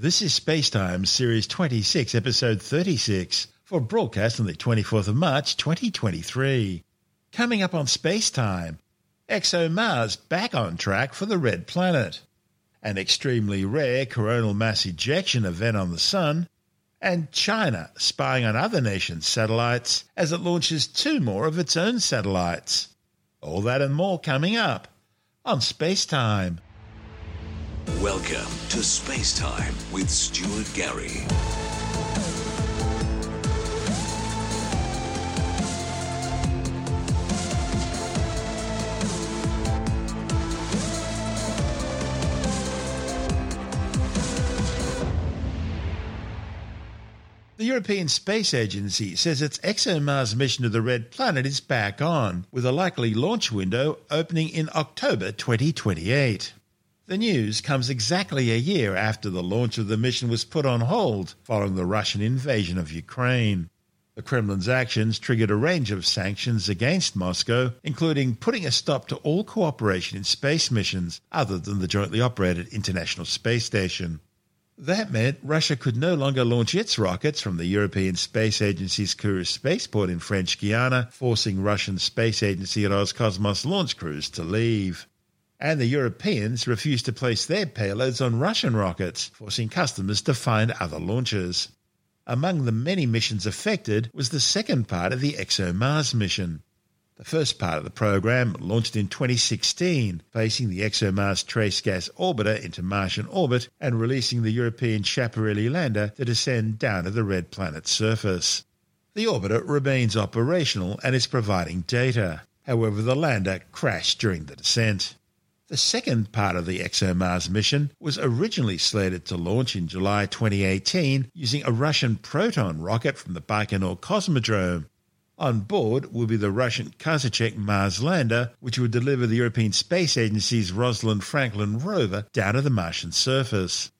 This is Spacetime Series 26, Episode 36, for broadcast on the 24th of March 2023. Coming up on Spacetime, ExoMars back on track for the Red Planet, an extremely rare coronal mass ejection event on the Sun, and China spying on other nations' satellites as it launches two more of its own satellites. All that and more coming up on Spacetime. Welcome to Space Time with Stuart Gary. The European Space Agency says its ExoMars mission to the Red Planet is back on, with a likely launch window opening in October 2028. The news comes exactly a year after the launch of the mission was put on hold following the Russian invasion of Ukraine. The Kremlin's actions triggered a range of sanctions against Moscow, including putting a stop to all cooperation in space missions other than the jointly operated International Space Station. That meant Russia could no longer launch its rockets from the European Space Agency's Kourou spaceport in French Guiana, forcing Russian Space Agency Roscosmos launch crews to leave. And the Europeans refused to place their payloads on Russian rockets, forcing customers to find other launchers. Among the many missions affected was the second part of the ExoMars mission. The first part of the program launched in 2016, placing the ExoMars Trace Gas Orbiter into Martian orbit and releasing the European Schiaparelli lander to descend down to the red planet's surface. The orbiter remains operational and is providing data. However, the lander crashed during the descent. The second part of the ExoMars mission was originally slated to launch in July 2018 using a Russian Proton rocket from the Baikonur Cosmodrome. On board will be the Russian Kazachok Mars lander, which will deliver the European Space Agency's Rosalind Franklin rover down to the Martian surface.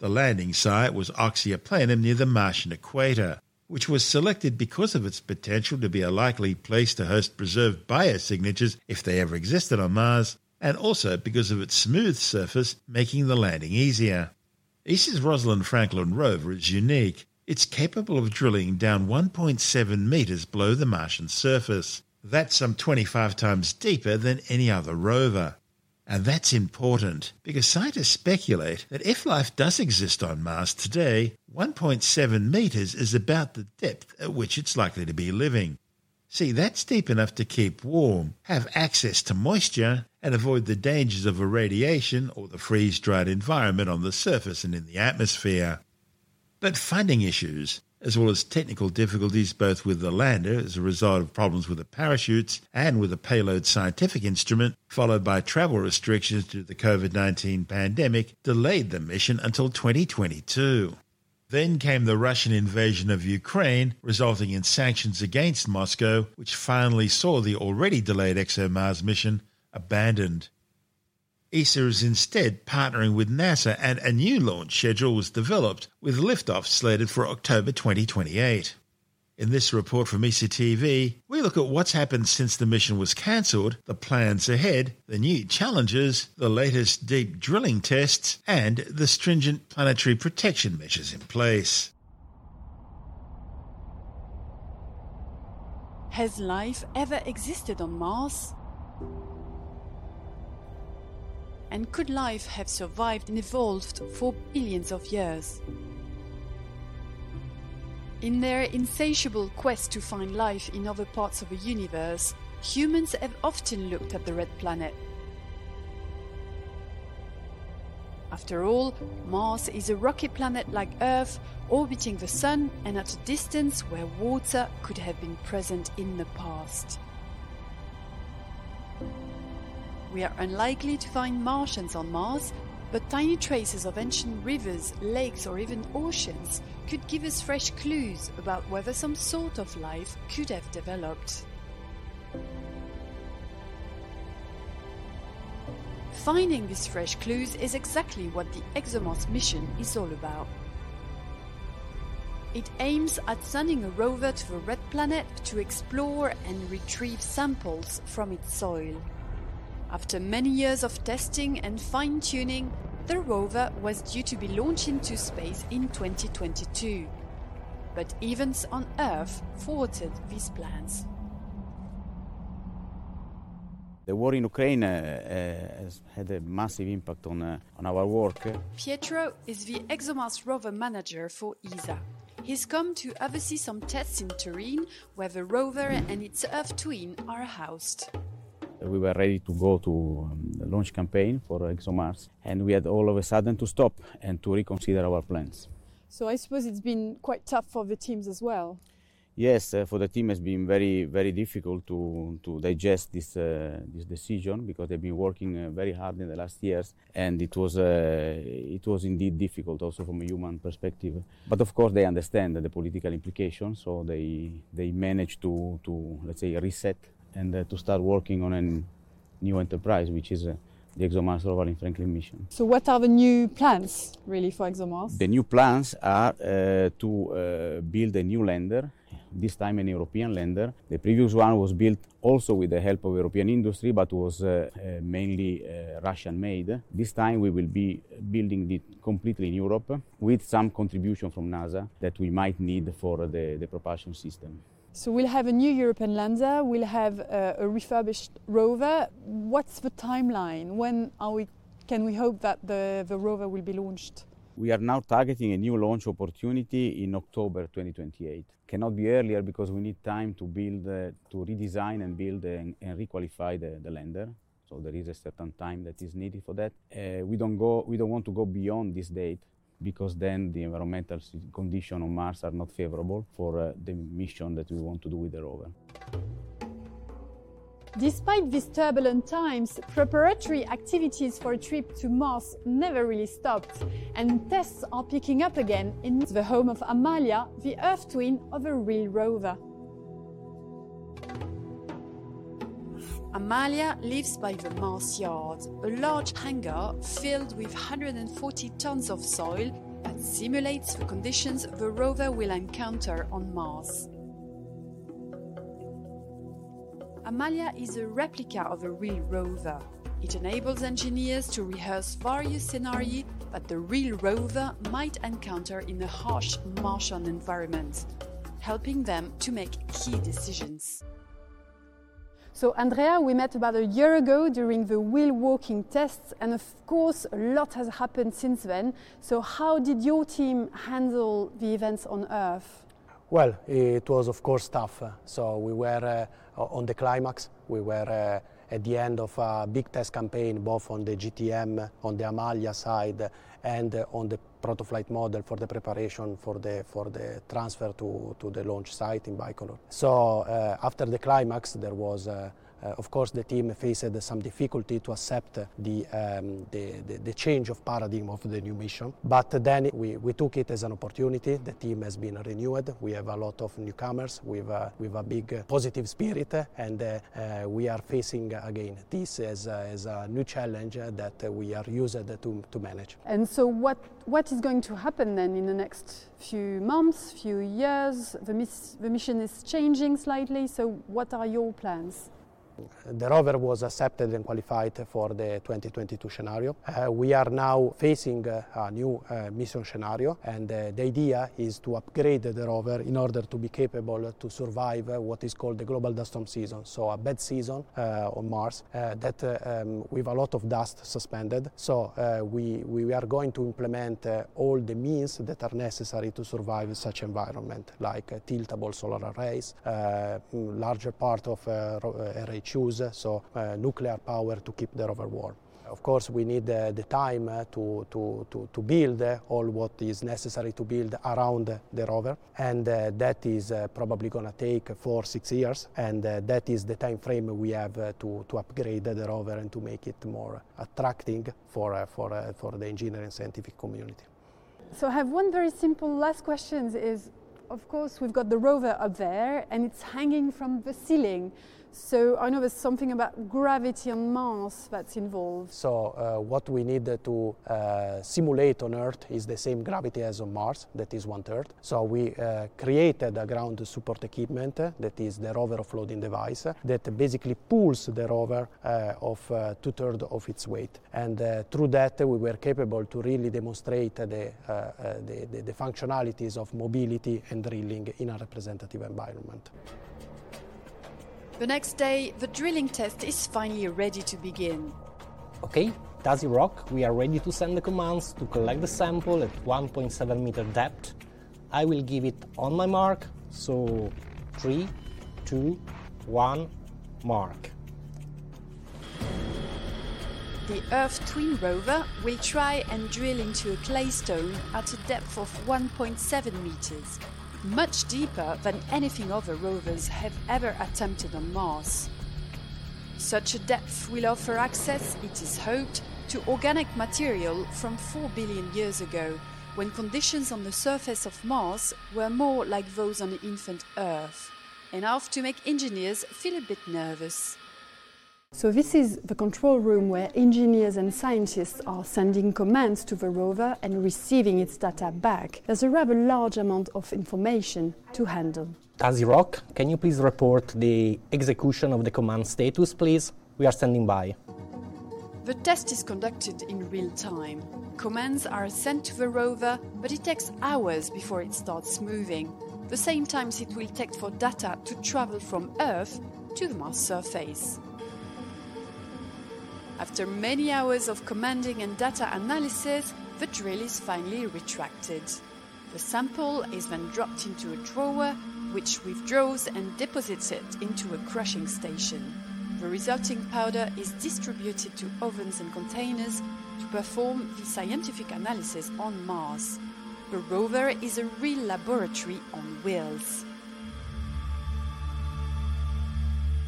The landing site was Oxia Planum near the Martian equator, which was selected because of its potential to be a likely place to host preserved biosignatures if they ever existed on Mars, and also because of its smooth surface making the landing easier. ESA's Rosalind Franklin rover is unique it's capable of drilling down 1.7 metres below the Martian surface. That's some 25 times deeper than any other rover. And that's important because scientists speculate that if life does exist on Mars today, 1.7 metres is about the depth at which it's likely to be living. See, that's deep enough to keep warm, have access to moisture, and avoid the dangers of irradiation or the freeze dried environment on the surface and in the atmosphere. But funding issues, as well as technical difficulties both with the lander as a result of problems with the parachutes and with the payload scientific instrument, followed by travel restrictions due to the COVID 19 pandemic, delayed the mission until 2022. Then came the Russian invasion of Ukraine, resulting in sanctions against Moscow, which finally saw the already delayed ExoMars mission abandoned. ESA is instead partnering with NASA and a new launch schedule was developed with liftoff slated for October 2028. In this report from ESA TV, we look at what's happened since the mission was cancelled, the plans ahead, the new challenges, the latest deep drilling tests, and the stringent planetary protection measures in place. Has life ever existed on Mars? And could life have survived and evolved for billions of years? In their insatiable quest to find life in other parts of the universe, humans have often looked at the red planet. After all, Mars is a rocky planet like Earth, orbiting the Sun and at a distance where water could have been present in the past. We are unlikely to find Martians on Mars, but tiny traces of ancient rivers, lakes, or even oceans could give us fresh clues about whether some sort of life could have developed. Finding these fresh clues is exactly what the ExoMars mission is all about. It aims at sending a rover to the Red Planet to explore and retrieve samples from its soil. After many years of testing and fine tuning, The rover was due to be launched into space in 2022, but events on Earth thwarted these plans. The war in Ukraine uh, uh, has had a massive impact on, uh, on our work. Pietro is the ExoMars rover manager for ESA. He's come to oversee some tests in Turin, where the rover and its Earth twin are housed. We were ready to go to um, the launch campaign for ExoMars, and we had all of a sudden to stop and to reconsider our plans. So I suppose it's been quite tough for the teams as well. Yes, uh, for the team it's been very very difficult to, to digest this uh, this decision because they've been working uh, very hard in the last years, and it was uh, it was indeed difficult also from a human perspective. But of course they understand the political implications, so they they managed to to let's say reset and uh, to start working on a new enterprise, which is uh, the ExoMars Rosalind Franklin mission. So what are the new plans really for ExoMars? The new plans are to build a new lander this time an European lander. The previous one was built also with the help of European industry, but was uh, uh, mainly uh, Russian made. This time we will be building it completely in Europe with some contribution from NASA that we might need for the, the propulsion system. So we'll have a new European lander, we'll have a, a refurbished rover. What's the timeline? When are we, can we hope that the, the rover will be launched? We are now targeting a new launch opportunity in October 2028. Cannot be earlier because we need time to build, uh, to redesign and build and, and requalify the, the lander. So there is a certain time that is needed for that. Uh, we don't go, we don't want to go beyond this date because then the environmental conditions on Mars are not favorable for uh, the mission that we want to do with the rover. Despite these turbulent times, preparatory activities for a trip to Mars never really stopped, and tests are picking up again in the home of Amalia, the Earth twin of a real rover. Amalia lives by the Mars Yard, a large hangar filled with 140 tons of soil that simulates the conditions the rover will encounter on Mars. Amalia is a replica of a real rover. It enables engineers to rehearse various scenarios that the real rover might encounter in a harsh Martian environment, helping them to make key decisions. So, Andrea, we met about a year ago during the wheel walking tests, and of course, a lot has happened since then. So, how did your team handle the events on Earth? Well, it was of course tough. So we were uh, on the climax. We were uh, at the end of a big test campaign, both on the GTM, on the Amalia side, and uh, on the protoflight model for the preparation for the for the transfer to to the launch site in Baikonur. So uh, after the climax, there was. Uh, of course, the team faced some difficulty to accept the, um, the, the, the, change of paradigm of the new mission. But then we, we took it as an opportunity. The team has been renewed. We have a lot of newcomers with, uh, with a big uh, positive spirit, and uh, we are facing again this as, as a new challenge that we are used to, to manage. And so, what, what is going to happen then in the next few months, few years? The, miss, the mission is changing slightly, so what are your plans? The rover was accepted and qualified for the 2022 scenario. Uh, we are now facing uh, a new uh, mission scenario and uh, the idea is to upgrade the rover in order to be capable to survive uh, what is called the global dust storm season, so a bad season uh, on Mars that um, with a lot of dust suspended. So we, we are going to implement all the means that are necessary to survive such environment like tiltable solar arrays, larger part of array choose, so uh, nuclear power to keep the rover warm. Of course, we need uh, the time uh, to, to, to, to, build uh, all what is necessary to build around the rover, and uh, that is uh, probably going to take four, six years, and that is the time frame we have to, to upgrade the rover and to make it more attracting for, for, for the engineering scientific community. So I have one very simple last question is, of course, we've got the rover up there, and it's hanging from the ceiling. So I know there's something about gravity on Mars that's involved. So uh, what we need to uh, simulate on Earth is the same gravity as on Mars, that is one third. So we uh, created a ground support equipment uh, that is the rover offloading device uh, that basically pulls the rover uh, of two thirds of its weight. And through that we were capable to really demonstrate the, the, the, the functionalities of mobility and drilling in a representative environment. The next day, the drilling test is finally ready to begin. Okay, Daisy Rock, we are ready to send the commands to collect the sample at 1.7 meter depth. I will give it on my mark, so 3, 2, 1, mark. The Earth Twin rover will try and drill into a clay stone at a depth of 1.7 meters, much deeper than anything other rovers have ever attempted on Mars. Such a depth will offer access, it is hoped, to organic material from 4 billion years ago, when conditions on the surface of Mars were more like those on infant Earth, enough to make engineers feel a bit nervous. So this is the control room where engineers and scientists are sending commands to the rover and receiving its data back. There's a rather large amount of information to handle. Daisy Rock, can you please report the execution of the command status, please? We are standing by. The test is conducted in real time. Commands are sent to the rover, but it takes hours before it starts moving, the same times it will take for data to travel from Earth to the Mars surface. After many hours of commanding and data analysis, the drill is finally retracted. The sample is then dropped into a drawer, which withdraws and deposits it into a crushing station. The resulting powder is distributed to ovens and containers to perform the scientific analysis on Mars. The rover is a real laboratory on wheels.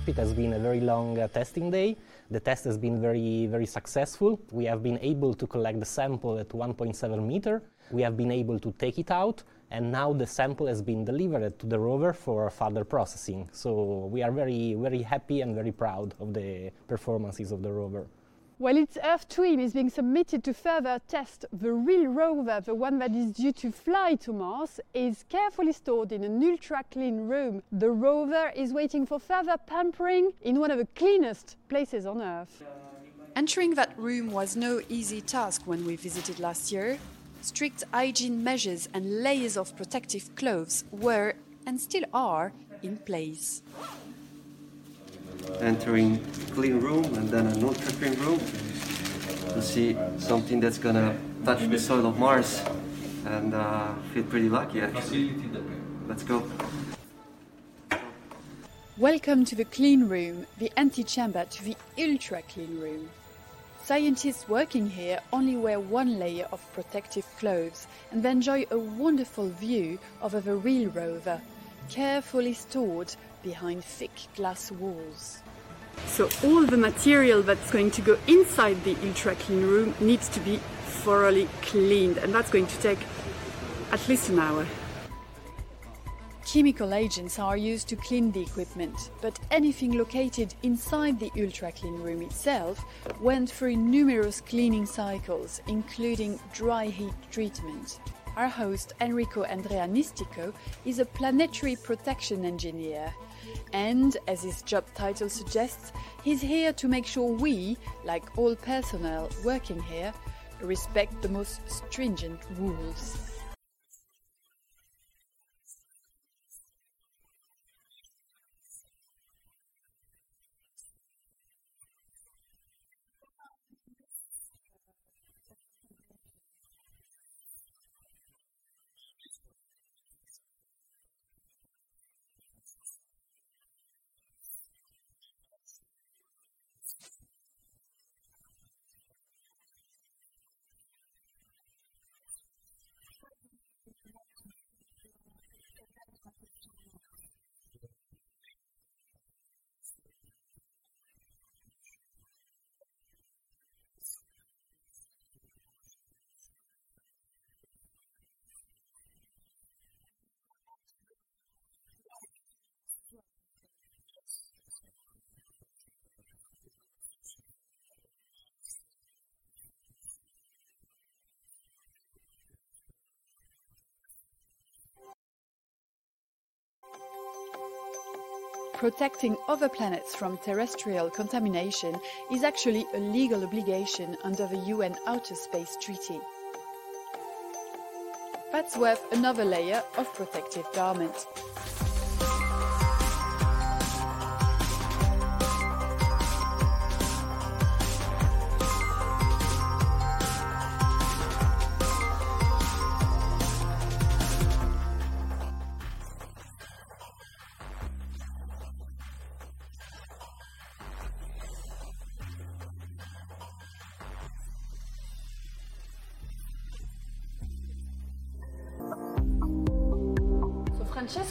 It has been a very long uh, testing day. The test has been very, very successful. We have been able to collect the sample at 1.7 meter. We have been able to take it out, and now the sample has been delivered to the rover for further processing. So we are very, very happy and very proud of the performances of the rover. While its Earth twin is being submitted to further test, the real rover, the one that is due to fly to Mars, is carefully stored in an ultra clean room. The rover is waiting for further pampering in one of the cleanest places on Earth. Entering that room was no easy task when we visited last year. Strict hygiene measures and layers of protective clothes were, and still are, in place entering clean room and then an ultra clean room to see something that's gonna touch the soil of Mars and uh, feel pretty lucky actually. Let's go. Welcome to the clean room, the antechamber to the ultra clean room. Scientists working here only wear one layer of protective clothes and they enjoy a wonderful view of the real rover, carefully stored behind thick glass walls. So all the material that's going to go inside the ultra clean room needs to be thoroughly cleaned and that's going to take at least an hour. Chemical agents are used to clean the equipment, but anything located inside the ultra clean room itself went through numerous cleaning cycles, including dry heat treatment. Our host, Enrico Andrea Nistico, is a planetary protection engineer and, as his job title suggests, he's here to make sure we, like all personnel working here, respect the most stringent rules. Protecting other planets from terrestrial contamination is actually a legal obligation under the UN Outer Space Treaty. That's worth another layer of protective garment.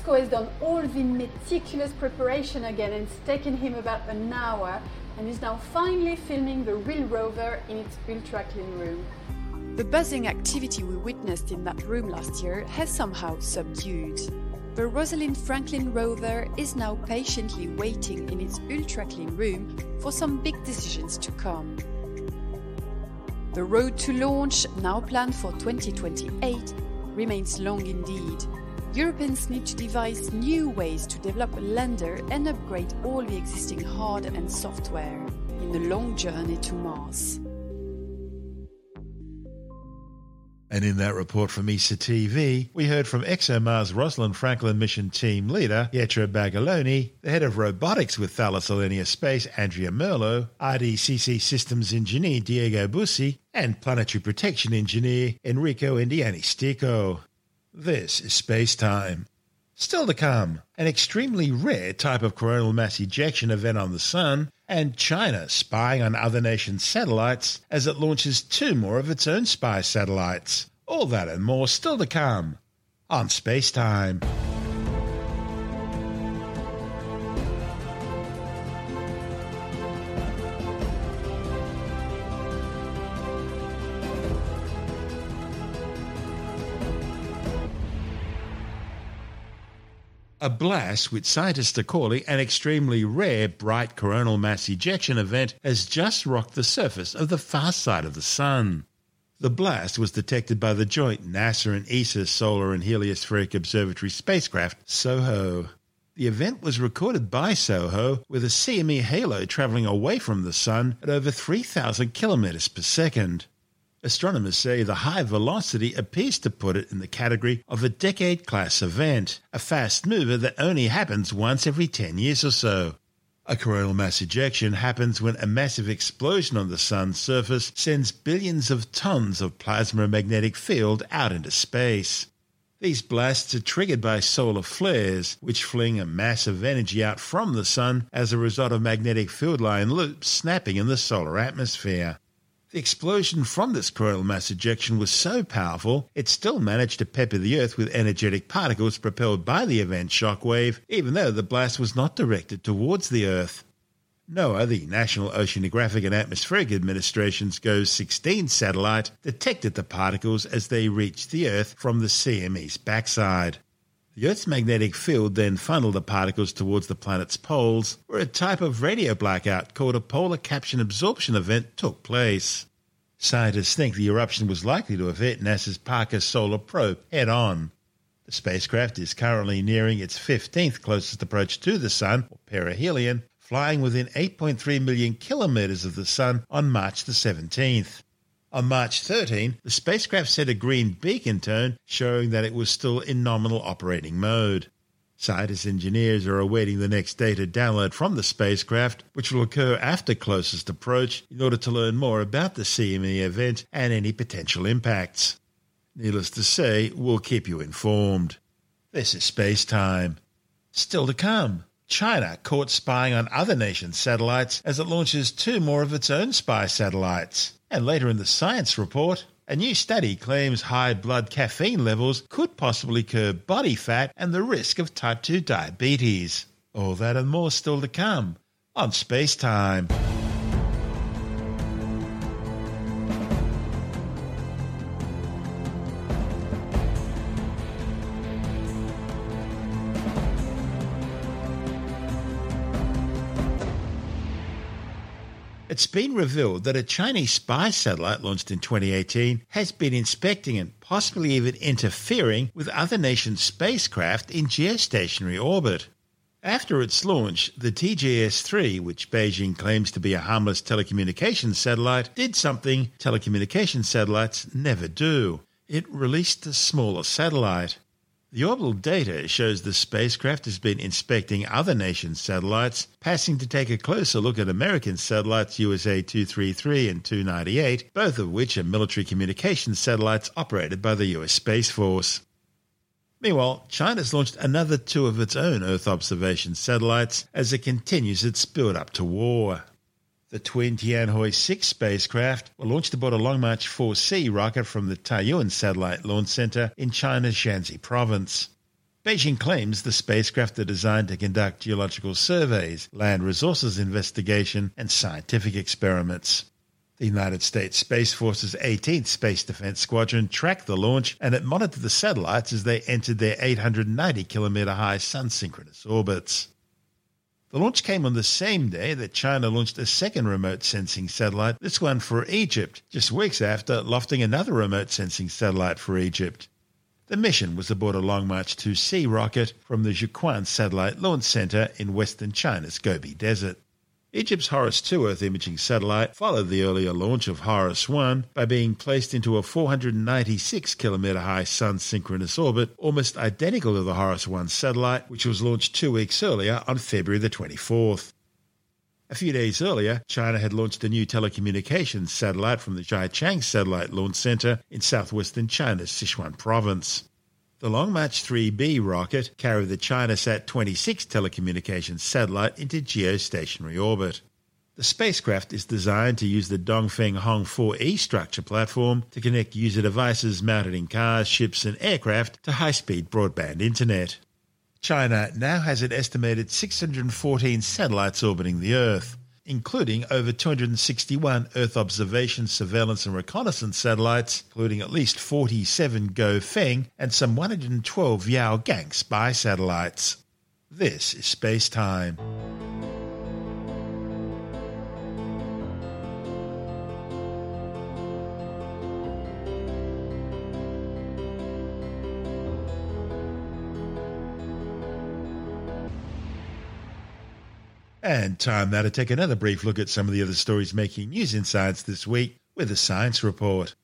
Francesco has done all the meticulous preparation again and it's taken him about an hour and is now finally filming the real rover in its ultra clean room. The buzzing activity we witnessed in that room last year has somehow subdued. The Rosalind Franklin rover is now patiently waiting in its ultra clean room for some big decisions to come. The road to launch, now planned for 2028, remains long indeed. Europeans need to devise new ways to develop a lander and upgrade all the existing hard and software in the long journey to Mars. And in that report from ESA TV, we heard from ExoMars Rosalind Franklin mission team leader Pietro Baglioni, the head of robotics with Thales Alenia Space Andrea Merlo, RDCC systems engineer Diego Bussi, and planetary protection engineer Enrico Endianistico. This is space time. Still to come, an extremely rare type of coronal mass ejection event on the Sun, and China spying on other nations' satellites as it launches two more of its own spy satellites. All that and more still to come on Space Time. A blast, which scientists are calling an extremely rare bright coronal mass ejection event, has just rocked the surface of the far side of the Sun. The blast was detected by the joint NASA and ESA Solar and Heliospheric Observatory spacecraft, SOHO. The event was recorded by SOHO with a CME halo travelling away from the Sun at over 3,000 kilometres per second. Astronomers say the high velocity appears to put it in the category of a decade class event, a fast mover that only happens once every 10 years or so. A coronal mass ejection happens when a massive explosion on the Sun's surface sends billions of tons of plasma and magnetic field out into space. These blasts are triggered by solar flares, which fling a mass of energy out from the Sun as a result of magnetic field line loops snapping in the solar atmosphere. The explosion from this coronal mass ejection was so powerful, it still managed to pepper the Earth with energetic particles propelled by the event shockwave, even though the blast was not directed towards the Earth. NOAA, the National Oceanographic and Atmospheric Administration's GOES 16 satellite, detected the particles as they reached the Earth from the CME's backside. The Earth's magnetic field then funneled the particles towards the planet's poles, where a type of radio blackout called a polar cap absorption event took place. Scientists think the eruption was likely to have hit NASA's Parker Solar Probe head on. The spacecraft is currently nearing its 15th closest approach to the Sun, or perihelion, flying within 8.3 million kilometres of the Sun on March the 17th. On March 13, the spacecraft set a green beacon tone showing that it was still in nominal operating mode. Scientists engineers are awaiting the next data download from the spacecraft, which will occur after closest approach, in order to learn more about the CME event and any potential impacts. Needless to say, we'll keep you informed. This is Space Time. Still to come. China caught spying on other nations' satellites as it launches two more of its own spy satellites. And later in the science report, a new study claims high blood caffeine levels could possibly curb body fat and the risk of type 2 diabetes. All that and more still to come on Space Time. It's been revealed that a Chinese spy satellite launched in 2018 has been inspecting and possibly even interfering with other nations' spacecraft in geostationary orbit. After its launch, the TGS 3, which Beijing claims to be a harmless telecommunications satellite, did something telecommunications satellites never do. It released a smaller satellite. The orbital data shows the spacecraft has been inspecting other nations' satellites, passing to take a closer look at American satellites USA 233 and 298, both of which are military communications satellites operated by the US Space Force. Meanwhile, China's launched another two of its own Earth observation satellites as it continues its build up to war. The twin Tianhui 6 spacecraft were launched aboard a Long March 4C rocket from the Taiyuan Satellite Launch Center in China's Shanxi province. Beijing claims the spacecraft are designed to conduct geological surveys, land resources investigation, and scientific experiments. The United States Space Force's 18th Space Defense Squadron tracked the launch and it monitored the satellites as they entered their 890 kilometer high sun synchronous orbits. The launch came on the same day that China launched a second remote sensing satellite, this one for Egypt, just weeks after lofting another remote sensing satellite for Egypt. The mission was aboard a Long March 2C rocket from the Jiuquan Satellite Launch Center in western China's Gobi Desert. Egypt's Horus 2 Earth imaging satellite followed the earlier launch of Horus 1 by being placed into a 496 kilometer high sun synchronous orbit, almost identical to the Horus 1 satellite, which was launched two weeks earlier on February the 24th. A few days earlier, China had launched a new telecommunications satellite from the Xichang Satellite Launch Center in southwestern China's Sichuan province. The Long March 3B rocket carried the ChinaSat 26 telecommunications satellite into geostationary orbit. The spacecraft is designed to use the Dongfanghong 4E structure platform to connect user devices mounted in cars, ships, and aircraft to high speed broadband internet. China now has an estimated 614 satellites orbiting the Earth including over 261 Earth observation, surveillance, and reconnaissance satellites, including at least 47 Gaofen and some 112 Yaogan spy satellites. This is Space Time. And time now to take another brief look at some of the other stories making news in science this week with a science report.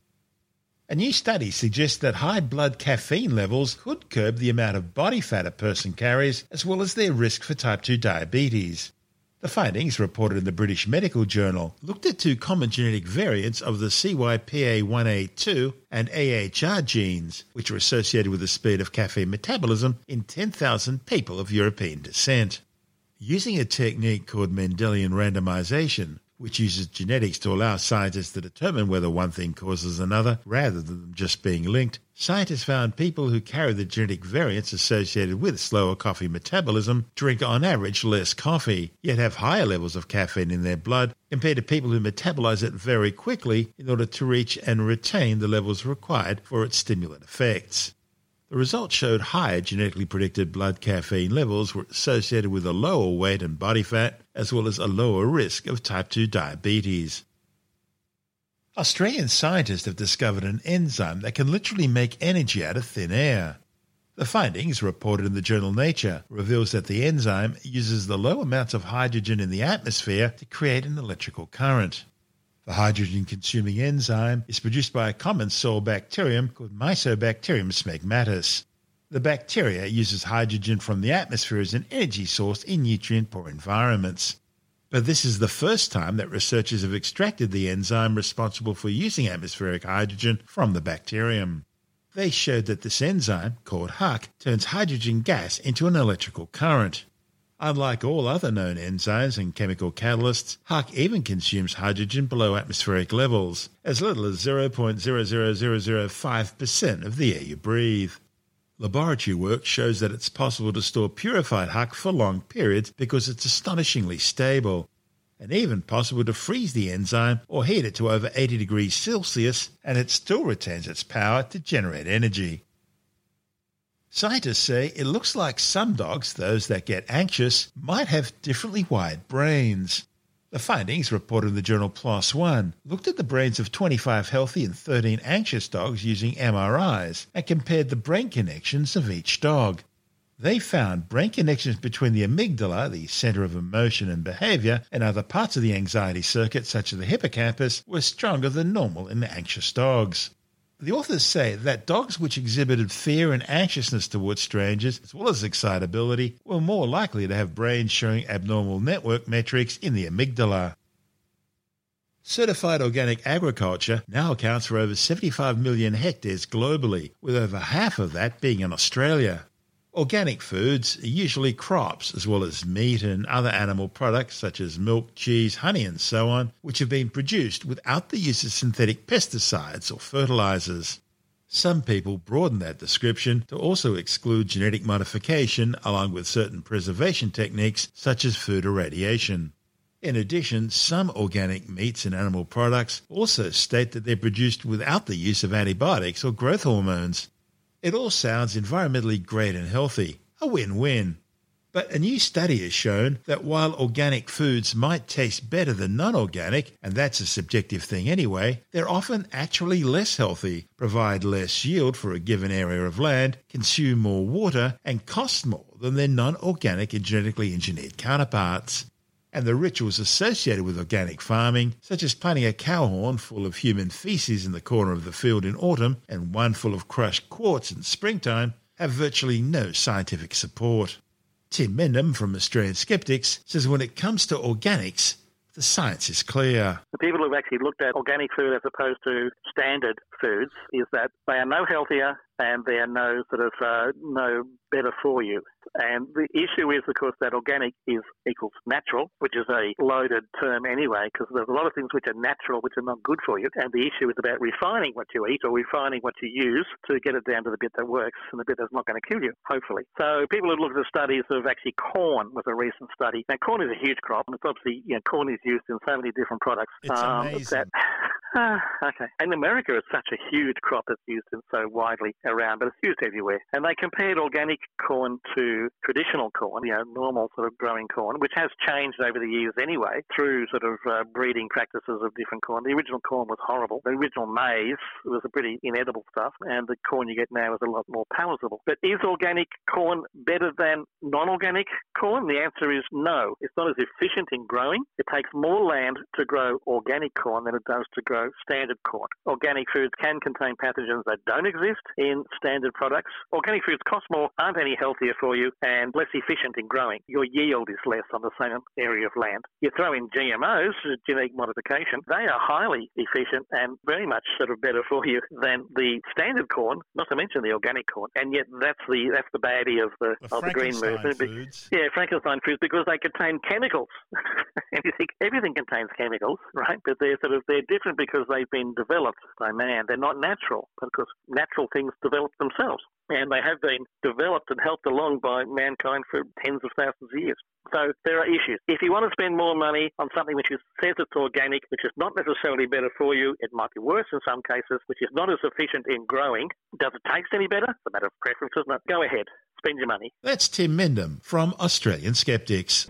A new study suggests that high blood caffeine levels could curb the amount of body fat a person carries, as well as their risk for type 2 diabetes. The findings, reported in the British Medical Journal, looked at two common genetic variants of the CYP1A2 and AHR genes, which are associated with the speed of caffeine metabolism in 10,000 people of European descent. Using a technique called Mendelian randomization, which uses genetics to allow scientists to determine whether one thing causes another rather than just being linked, scientists found people who carry the genetic variants associated with slower coffee metabolism drink on average less coffee, yet have higher levels of caffeine in their blood compared to people who metabolize it very quickly in order to reach and retain the levels required for its stimulant effects. The results showed higher genetically predicted blood caffeine levels were associated with a lower weight and body fat, as well as a lower risk of type 2 diabetes. Australian scientists have discovered an enzyme that can literally make energy out of thin air. The findings, reported in the journal Nature, reveals that the enzyme uses the low amounts of hydrogen in the atmosphere to create an electrical current. The hydrogen consuming enzyme is produced by a common soil bacterium called Mycobacterium smegmatis. The bacteria uses hydrogen from the atmosphere as an energy source in nutrient poor environments. But this is the first time that researchers have extracted the enzyme responsible for using atmospheric hydrogen from the bacterium. They showed that this enzyme, called HUC, turns hydrogen gas into an electrical current. Unlike all other known enzymes and chemical catalysts, HUC even consumes hydrogen below atmospheric levels, as little as 0.00005% of the air you breathe. Laboratory work shows that it's possible to store purified HUC for long periods because it's astonishingly stable, and even possible to freeze the enzyme or heat it to over 80 degrees Celsius and it still retains its power to generate energy. Scientists say it looks like some dogs, those that get anxious, might have differently wired brains. The findings, reported in the journal PLOS One, looked at the brains of 25 healthy and 13 anxious dogs using MRIs and compared the brain connections of each dog. they found brain connections between the amygdala, the center of emotion and behavior, and other parts of the anxiety circuit, such as the hippocampus, were stronger than normal in the anxious dogs. The authors say that dogs which exhibited fear and anxiousness towards strangers, as well as excitability, were more likely to have brains showing abnormal network metrics in the amygdala. Certified organic agriculture now accounts for over 75 million hectares globally, with over half of that being in Australia. Organic foods are usually crops, as well as meat and other animal products such as milk, cheese, honey, and so on, which have been produced without the use of synthetic pesticides or fertilizers. Some people broaden that description to also exclude genetic modification along with certain preservation techniques such as food irradiation. In addition, some organic meats and animal products also state that they're produced without the use of antibiotics or growth hormones. It all sounds environmentally great and healthy, a win win. But a new study has shown that while organic foods might taste better than non organic, and that's a subjective thing anyway, they're often actually less healthy, provide less yield for a given area of land, consume more water, and cost more than their non organic and genetically engineered counterparts and the rituals associated with organic farming, such as planting a cow horn full of human feces in the corner of the field in autumn and one full of crushed quartz in springtime, have virtually no scientific support. Tim Mendham from Australian Skeptics says when it comes to organics, the science is clear. The people who've actually looked at organic food as opposed to standard foods is that they are no healthier and they are no sort of uh, no better for you. And the issue is, of course, that organic is equals natural, which is a loaded term anyway, because there's a lot of things which are natural which are not good for you. And the issue is about refining what you eat or refining what you use to get it down to the bit that works and the bit that's not going to kill you, hopefully. So people have looked at studies of actually corn was a recent study. Now, corn is a huge crop, and it's obviously, you know, corn is used in so many different products. It's um, amazing. That, Ah, okay. In America, it's such a huge crop that's used so widely around, but it's used everywhere. And they compared organic corn to traditional corn, you know, normal sort of growing corn, which has changed over the years anyway through sort of uh, breeding practices of different corn. The original corn was horrible. The original maize was a pretty inedible stuff, and the corn you get now is a lot more palatable. But is organic corn better than non-organic corn? The answer is no. It's not as efficient in growing. It takes more land to grow organic corn than it does to grow standard corn. Organic foods can contain pathogens that don't exist in standard products. Organic foods cost more, aren't any healthier for you, and less efficient in growing. Your yield is less on the same area of land. You throw in GMOs, genetic modification, they are highly efficient and very much sort of better for you than the standard corn, not to mention the organic corn. And yet that's the that's the baddie of the, the of the green movement. Foods. Yeah, Frankenstein foods because they contain chemicals. and you think everything contains chemicals, right? But they're sort of they're different because because they've been developed by man. They're not natural, because natural things develop themselves. And they have been developed and helped along by mankind for tens of thousands of years. So there are issues. If you want to spend more money on something which is, says it's organic, which is not necessarily better for you, it might be worse in some cases, which is not as efficient in growing, does it taste any better? It's a matter of preference, isn't it? Go ahead, spend your money. That's Tim Mendham from Australian Skeptics.